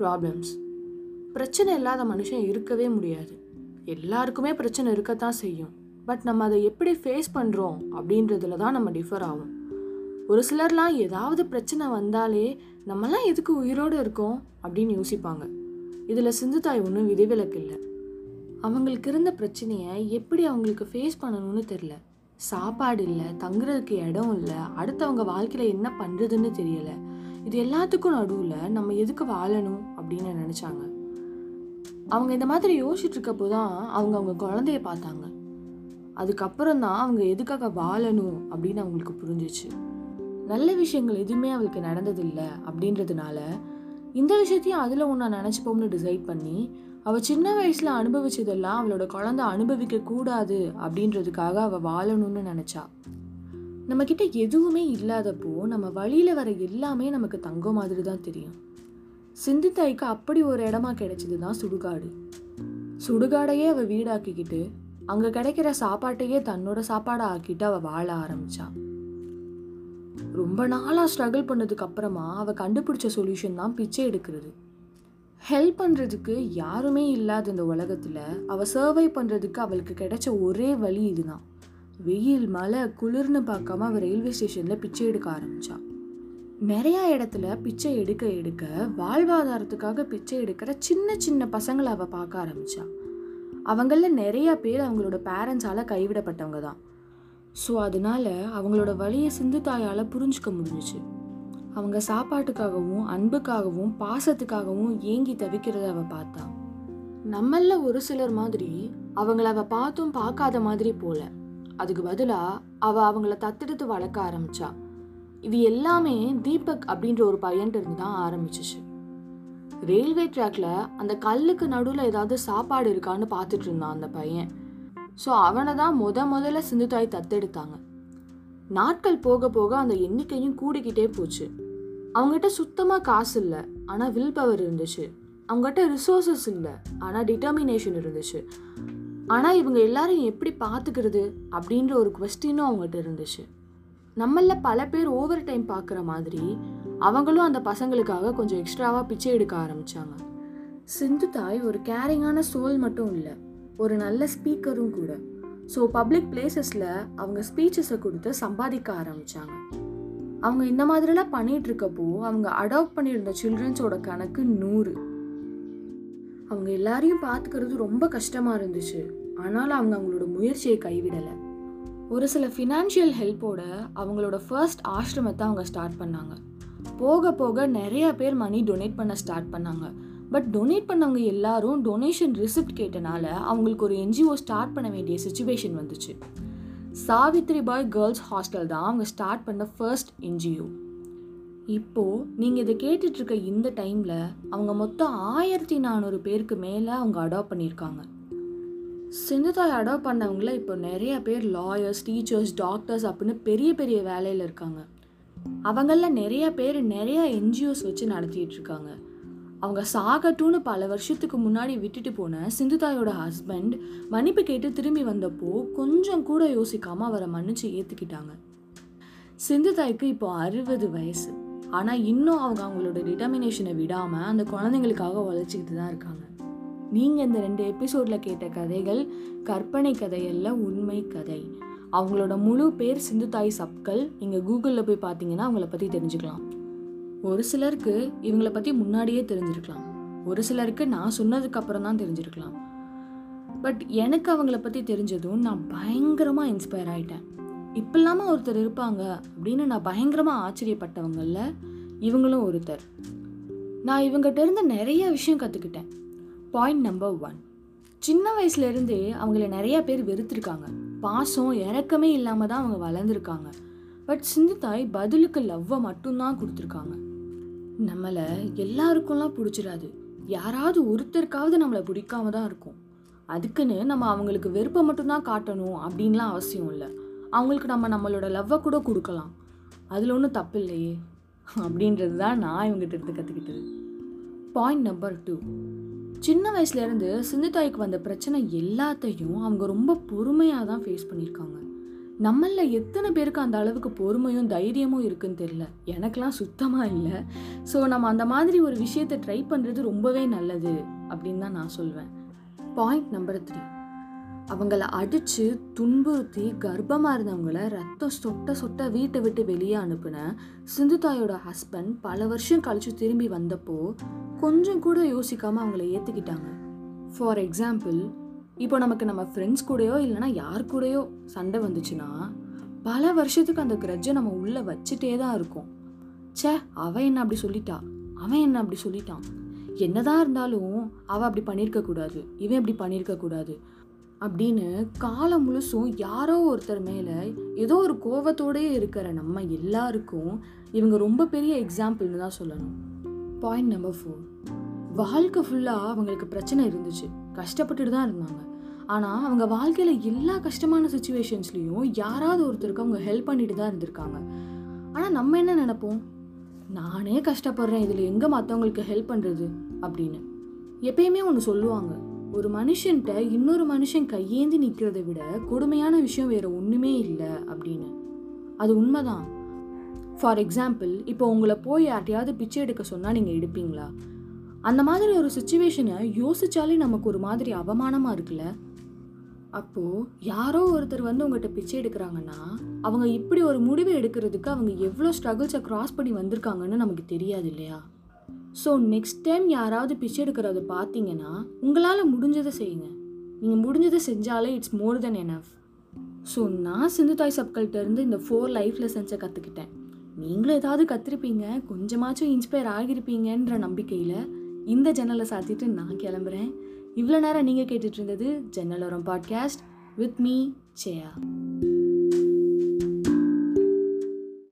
Problems பிரச்சனை இல்லாத மனுஷன் இருக்கவே முடியாது. எல்லாருக்குமே பிரச்சனை இருக்கத்தான் செய்யும். பட் நம்ம அதை எப்படி ஃபேஸ் பண்ணுறோம் அப்படின்றதுல தான் நம்ம டிஃபர் ஆகும். ஒரு சிலர்லாம் ஏதாவது பிரச்சனை வந்தாலே நம்மலாம் எதுக்கு உயிரோடு இருக்கோம்? அப்படின்னு யோசிப்பாங்க. இதில் சிந்துதாய் ஒன்றும் விதிவிலக்கு இல்லை. அவங்களுக்கு இருந்த பிரச்சனையை எப்படி அவங்களுக்கு ஃபேஸ் பண்ணணும்னு தெரில சாப்பாடு இல்லை தங்குறதுக்கு இடம் இல்லை அடுத்தவங்க வாழ்க்கையில் என்ன பண்ணுறதுன்னு தெரியலை. இது எல்லாத்துக்கும் நடுவில் நம்ம எதுக்கு வாழணும் அப்படின்னு நினச்சாங்க. அவங்க இந்த மாதிரி யோசிச்சுட்டு இருக்கப்போ தான் அவங்க அவங்க குழந்தைய பார்த்தாங்க. அதுக்கப்புறம் தான் அவங்க எதுக்காக வாழணும் அப்படின்னு அவங்களுக்கு புரிஞ்சிச்சு. நல்ல விஷயங்கள் எதுவுமே அவளுக்கு நடந்ததில்லை அப்படின்றதுனால இந்த விஷயத்தையும் அதில் ஒன்றா நினச்சிப்போம்னு டிசைட் பண்ணி அவள் சின்ன வயசில் அனுபவிச்சதெல்லாம் அவளோட குழந்தை அனுபவிக்க கூடாது அப்படின்றதுக்காக அவள் வாழணும்னு நினச்சா. நம்மக்கிட்ட எதுவுமே இல்லாதப்போ நம்ம வழியில் வர எல்லாமே நமக்கு தங்கம் மாதிரி தான் தெரியும் சிந்துத்தாய்க்கு அப்படி ஒரு இடமா கிடைச்சது தான் சுடுகாடு. சுடுகாடையே அவள் வீடாக்கிக்கிட்டு அங்கே கிடைக்கிற சாப்பாட்டையே தன்னோட சாப்பாடா ஆக்கிட்டு அவள் வாழ ஆரம்பிச்சா. ரொம்ப நாளாக ஸ்ட்ரகிள் பண்ணதுக்கு அப்புறமா அவள் கண்டுபிடிச்ச சொல்யூஷன் தான் பிச்சை எடுக்கிறது. ஹெல்ப் பண்ணுறதுக்கு யாருமே இல்லாத இந்த உலகத்தில் அவள் சர்வை பண்ணுறதுக்கு அவளுக்கு கிடைச்ச ஒரே வழி இதுதான். வெயில் மழை குளிர்னு பார்க்காம அவள் ரயில்வே ஸ்டேஷனில் பிச்சை எடுக்க ஆரம்பிச்சா. நிறையா இடத்துல பிச்சை எடுக்க எடுக்க வாழ்வாதாரத்துக்காக பிச்சை எடுக்கிற சின்ன சின்ன பசங்களை அவள் பார்க்க ஆரம்பிச்சா. அவங்களில் நிறைய பேர் அவங்களோட பேரண்ட்ஸால் கைவிடப்பட்டவங்க தான். ஸோ அதனால அவங்களோட வழியை சிந்து தாயால் புரிஞ்சுக்க முடிஞ்சிச்சு. அவங்க சாப்பாட்டுக்காகவும் அன்புக்காகவும் பாசத்துக்காகவும் ஏங்கி தவிக்கிறத அவள் பார்த்தா. நம்மள ஒரு சிலர் மாதிரி அவங்கள அவள் பார்த்தும் பார்க்காத மாதிரி போல. அதுக்கு பதிலாக அவள் அவங்கள தத்தெடுத்து வளர்க்க ஆரம்பித்தா இது எல்லாமே தீபக் அப்படின்ற ஒரு பையன்ட்டு இருந்து தான் ஆரம்பிச்சிச்சு. ரயில்வே ட்ராக்ல அந்த கல்லுக்கு நடுவில் ஏதாவது சாப்பாடு இருக்கான்னு பார்த்துட்டு இருந்தான் அந்த பையன். ஸோ அவனை தான் முத முதல்ல சிந்துதாய் தத்தெடுத்தாங்க. நாட்கள் போக போக அந்த எண்ணிக்கையும் கூடிக்கிட்டே போச்சு. அவங்ககிட்ட சுத்தமாக காசு இல்லை ஆனால் வில் பவர் இருந்துச்சு. அவங்ககிட்ட ரிசோர்ஸஸ் இல்லை ஆனால் டிட்டர்மினேஷன் இருந்துச்சு. ஆனால் இவங்க எல்லாரையும் எப்படி பார்த்துக்கிறது அப்படின்ற ஒரு கொஸ்டினும் அவங்ககிட்ட இருந்துச்சு. நம்மள பல பேர் ஓவர் டைம் பார்க்குற மாதிரி அவங்களும் அந்த பசங்களுக்காக கொஞ்சம் எக்ஸ்ட்ராவாக பிச்சை எடுக்க ஆரம்பித்தாங்க சிந்து தாய் ஒரு கேரிங்கான சோல் மட்டும் இல்லை ஒரு நல்ல ஸ்பீக்கரும் கூட. ஸோ பப்ளிக் பிளேசஸில் அவங்க ஸ்பீச்சஸை கொடுத்து சம்பாதிக்க ஆரம்பித்தாங்க அவங்க இந்த மாதிரிலாம் பண்ணிகிட்டு இருக்கப்போ அவங்க அடாப்ட் பண்ணியிருந்த சில்ட்ரன்ஸோட கணக்கு நூறு. அவங்க எல்லாரையும் பார்த்துக்கிறது ரொம்ப கஷ்டமாக இருந்துச்சு. ஆனாலும் அவங்க அவங்களோட முயற்சியை கைவிடலை. ஒரு சில ஃபினான்ஷியல் ஹெல்ப்போட அவங்களோட ஃபர்ஸ்ட் ஆசிரமத்தை அவங்க ஸ்டார்ட் பண்ணாங்க. போக போக நிறைய பேர் மணி டொனேட் பண்ண ஸ்டார்ட் பண்ணாங்க. பட் டொனேட் பண்ணவங்க எல்லாரும் டொனேஷன் ரிசிப்ட் கேட்டனால அவங்களுக்கு ஒரு என்ஜிஓ ஸ்டார்ட் பண்ண வேண்டிய சுச்சுவேஷன் வந்துச்சு. சாவித்ரி பாய் கேர்ள்ஸ் ஹாஸ்டல் தான் அவங்க ஸ்டார்ட் பண்ண ஃபர்ஸ்ட் என்ஜிஓ இப்போது நீங்கள் இதை கேட்டுட்ருக்க இந்த டைமில் அவங்க மொத்தம் ஆயிரத்தி நானூறு பேருக்கு மேலே அவங்க அடாப்ட் பண்ணியிருக்காங்க. சிந்துதாய் அடாப்ட் பண்ணவங்கள இப்போ நிறைய பேர் லாயர்ஸ் டீச்சர்ஸ் டாக்டர்ஸ் அப்படின்னு பெரிய பெரிய வேலையில் இருக்காங்க. அவங்களில் நிறைய பேர் நிறைய என்ஜிஓஸ் வச்சு நடத்திட்டு இருக்காங்க. அவங்க சாகட்டும்னு பல வருஷத்துக்கு முன்னாடி விட்டுட்டு போன சிந்துதாயோட ஹஸ்பண்ட் மன்னிப்பு கேட்டு திரும்பி வந்தப்போ கொஞ்சம் கூட யோசிக்காமல் அவரை மன்னிச்சு ஏற்றுக்கிட்டாங்க சிந்துதாய்க்கு இப்போ அறுபது வயசு. ஆனால் இன்னும் அவங்க அவங்களோட டிட்டர்மினேஷனை விடாமல் அந்த குழந்தைங்களுக்காக உழைச்சிக்கிட்டு தான் இருக்காங்க. நீங்கள் இந்த ரெண்டு எபிசோடில் கேட்ட கதைகள் கற்பனை கதையல்ல உண்மை கதை. அவங்களோட முழு பேர் சிந்துதாய் சப்கள் நீங்கள் கூகுளில் போய் பார்த்தீங்கன்னா அவங்கள பற்றி தெரிஞ்சுக்கலாம். ஒரு சிலருக்கு இவங்களை பற்றி முன்னாடியே தெரிஞ்சிருக்கலாம். ஒரு சிலருக்கு நான் சொன்னதுக்கு அப்புறம் தான் தெரிஞ்சிருக்கலாம். பட் எனக்கு அவங்கள பற்றி தெரிஞ்சதும் நான் பயங்கரமாக இன்ஸ்பயர் ஆகிட்டேன் இப்போல்லாமல் ஒருத்தர் இருப்பாங்க அப்படின்னு நான் பயங்கரமாக ஆச்சரியப்பட்டவங்களில் இவங்களும் ஒருத்தர். நான் இவங்ககிட்ட இருந்து நிறைய விஷயம் கற்றுக்கிட்டேன் பாயிண்ட் நம்பர் ஒன் சின்ன வயசுலேருந்தே அவங்கள நிறைய பேர் வெறுத்திருக்காங்க. பாசம் இறக்கமே இல்லாமல் தான் அவங்க வளர்ந்துருக்காங்க. பட் சிந்துதாய் பதிலுக்கு லவ்வை மட்டும்தான் கொடுத்துருக்காங்க. நம்மளை எல்லாருக்கும்லாம் பிடிச்சிடாது. யாராவது ஒருத்தருக்காவது நம்மளை பிடிக்காம தான் இருக்கும். அதுக்குன்னு நம்ம அவங்களுக்கு வெறுப்பை மட்டும்தான் காட்டணும் அப்படின்லாம் அவசியம் இல்லை. அவங்களுக்கு நம்ம நம்மளோட லவ்வை கூட கொடுக்கலாம். அதில் ஒன்றும் தப்பு இல்லையே அப்படின்றது தான் நான் இவங்ககிட்ட இருந்து கற்றுக்கிட்டது பாயிண்ட் நம்பர் டூ சின்ன வயசுலேருந்து சிந்துதாய்க்கு வந்த பிரச்சனை எல்லாத்தையும் அவங்க ரொம்ப பொறுமையாக தான் ஃபேஸ் பண்ணியிருக்காங்க. நம்மளில் எத்தனை பேருக்கு அந்த அளவுக்கு பொறுமையும் தைரியமும் இருக்குன்னு தெரில எனக்கெலாம் சுத்தமாக இல்லை. ஸோ நம்ம அந்த மாதிரி ஒரு விஷயத்தை ட்ரை பண்ணுறது ரொம்பவே நல்லது அப்படின்னு தான் நான் சொல்வேன். பாயிண்ட் நம்பர் த்ரீ அவங்கள அடித்து துன்புறுத்தி கர்ப்பமாக இருந்தவங்கள ரத்தம் சொட்ட சொட்ட வீட்டை விட்டு வெளியே அனுப்பின சிந்து தாயோட ஹஸ்பண்ட் பல வருஷம் கழித்து திரும்பி வந்தப்போ கொஞ்சம் கூட யோசிக்காமல் அவங்கள ஏற்றுக்கிட்டாங்க ஃபார் எக்ஸாம்பிள் இப்போ நமக்கு நம்ம ஃப்ரெண்ட்ஸ் கூடயோ இல்லைனா யார் கூடயோ சண்டை வந்துச்சுன்னா பல வருஷத்துக்கு அந்த கிரட்ஜை நம்ம உள்ளே வச்சுட்டே தான் இருக்கோம். ச்சே அவன் என்ன அப்படி சொல்லிட்டா? அவன் என்ன அப்படி சொல்லிட்டான்? என்னதான் இருந்தாலும் அவள் அப்படி பண்ணியிருக்கக்கூடாது. இவன் இப்படி பண்ணியிருக்கக்கூடாது. அப்படின்னு காலம் முழுசும் யாரோ ஒருத்தர் மேலே ஏதோ ஒரு கோவத்தோடையே இருக்கிற நம்ம எல்லாருக்கும் இவங்க ரொம்ப பெரிய எக்ஸாம்பிள்னு தான் சொல்லணும். பாயிண்ட் நம்பர் ஃபோர் வாழ்க்கை ஃபுல்லாக அவங்களுக்கு பிரச்சனை இருந்துச்சு. கஷ்டப்பட்டுட்டு தான் இருந்தாங்க. ஆனால் அவங்க வாழ்க்கையில் எல்லா கஷ்டமான சுச்சுவேஷன்ஸ்லேயும் யாராவது ஒருத்தருக்கு அவங்க ஹெல்ப் பண்ணிட்டு தான் இருந்திருக்காங்க. ஆனால் நம்ம என்ன நினைப்போம்? நானே கஷ்டப்படுறேன். இதில் எங்கே மற்றவங்களுக்கு ஹெல்ப் பண்ணுறது அப்படின்னு. எப்பயுமே ஒன்று சொல்லுவாங்க. ஒரு மனுஷன்கிட்ட இன்னொரு மனுஷன் கையேந்தி நிற்கிறத விட கொடுமையான விஷயம் வேற ஒன்றுமே இல்லை அப்படின்னு. அது உண்மைதான். ஃபார் எக்ஸாம்பிள் இப்போ உங்களை போய் யார்ட்டையாவது பிச்சை எடுக்க சொன்னால் நீங்கள் எடுப்பீங்களா? அந்த மாதிரி ஒரு சுச்சுவேஷனை யோசிச்சாலே நமக்கு ஒரு மாதிரி அவமானமாக இருக்குல்ல? அப்போது யாரோ ஒருத்தர் வந்து உங்கள்கிட்ட பிச்சை எடுக்கிறாங்கன்னா அவங்க இப்படி ஒரு முடிவு எடுக்கிறதுக்கு அவங்க எவ்வளோ ஸ்ட்ரகிள்ஸை க்ராஸ் பண்ணி வந்திருக்காங்கன்னு நமக்கு தெரியாது இல்லையா? ஸோ நெக்ஸ்ட் டைம் யாராவது பிச்சை எடுக்கிறத பார்த்தீங்கன்னா உங்களால் முடிஞ்சதை செய்யுங்க. நீங்கள் முடிஞ்சதை செஞ்சாலே it's more then enough so நான் சிந்து தாய் சப்கள்கிட்ட இருந்து இந்த ஃபோர் லைஃப் லெசன்ஸை கற்றுக்கிட்டேன் நீங்களும் ஏதாவது கற்றுருப்பீங்க கொஞ்சமாச்சும் இன்ஸ்பயர் ஆகியிருப்பீங்கன்ற நம்பிக்கையில் இந்த ஜன்னலை சாத்திட்டு நான் கிளம்புறேன். இவ்வளோ நேரம் நீங்கள் கேட்டுட்டு இருந்தது Jannalooram podcast with me Seya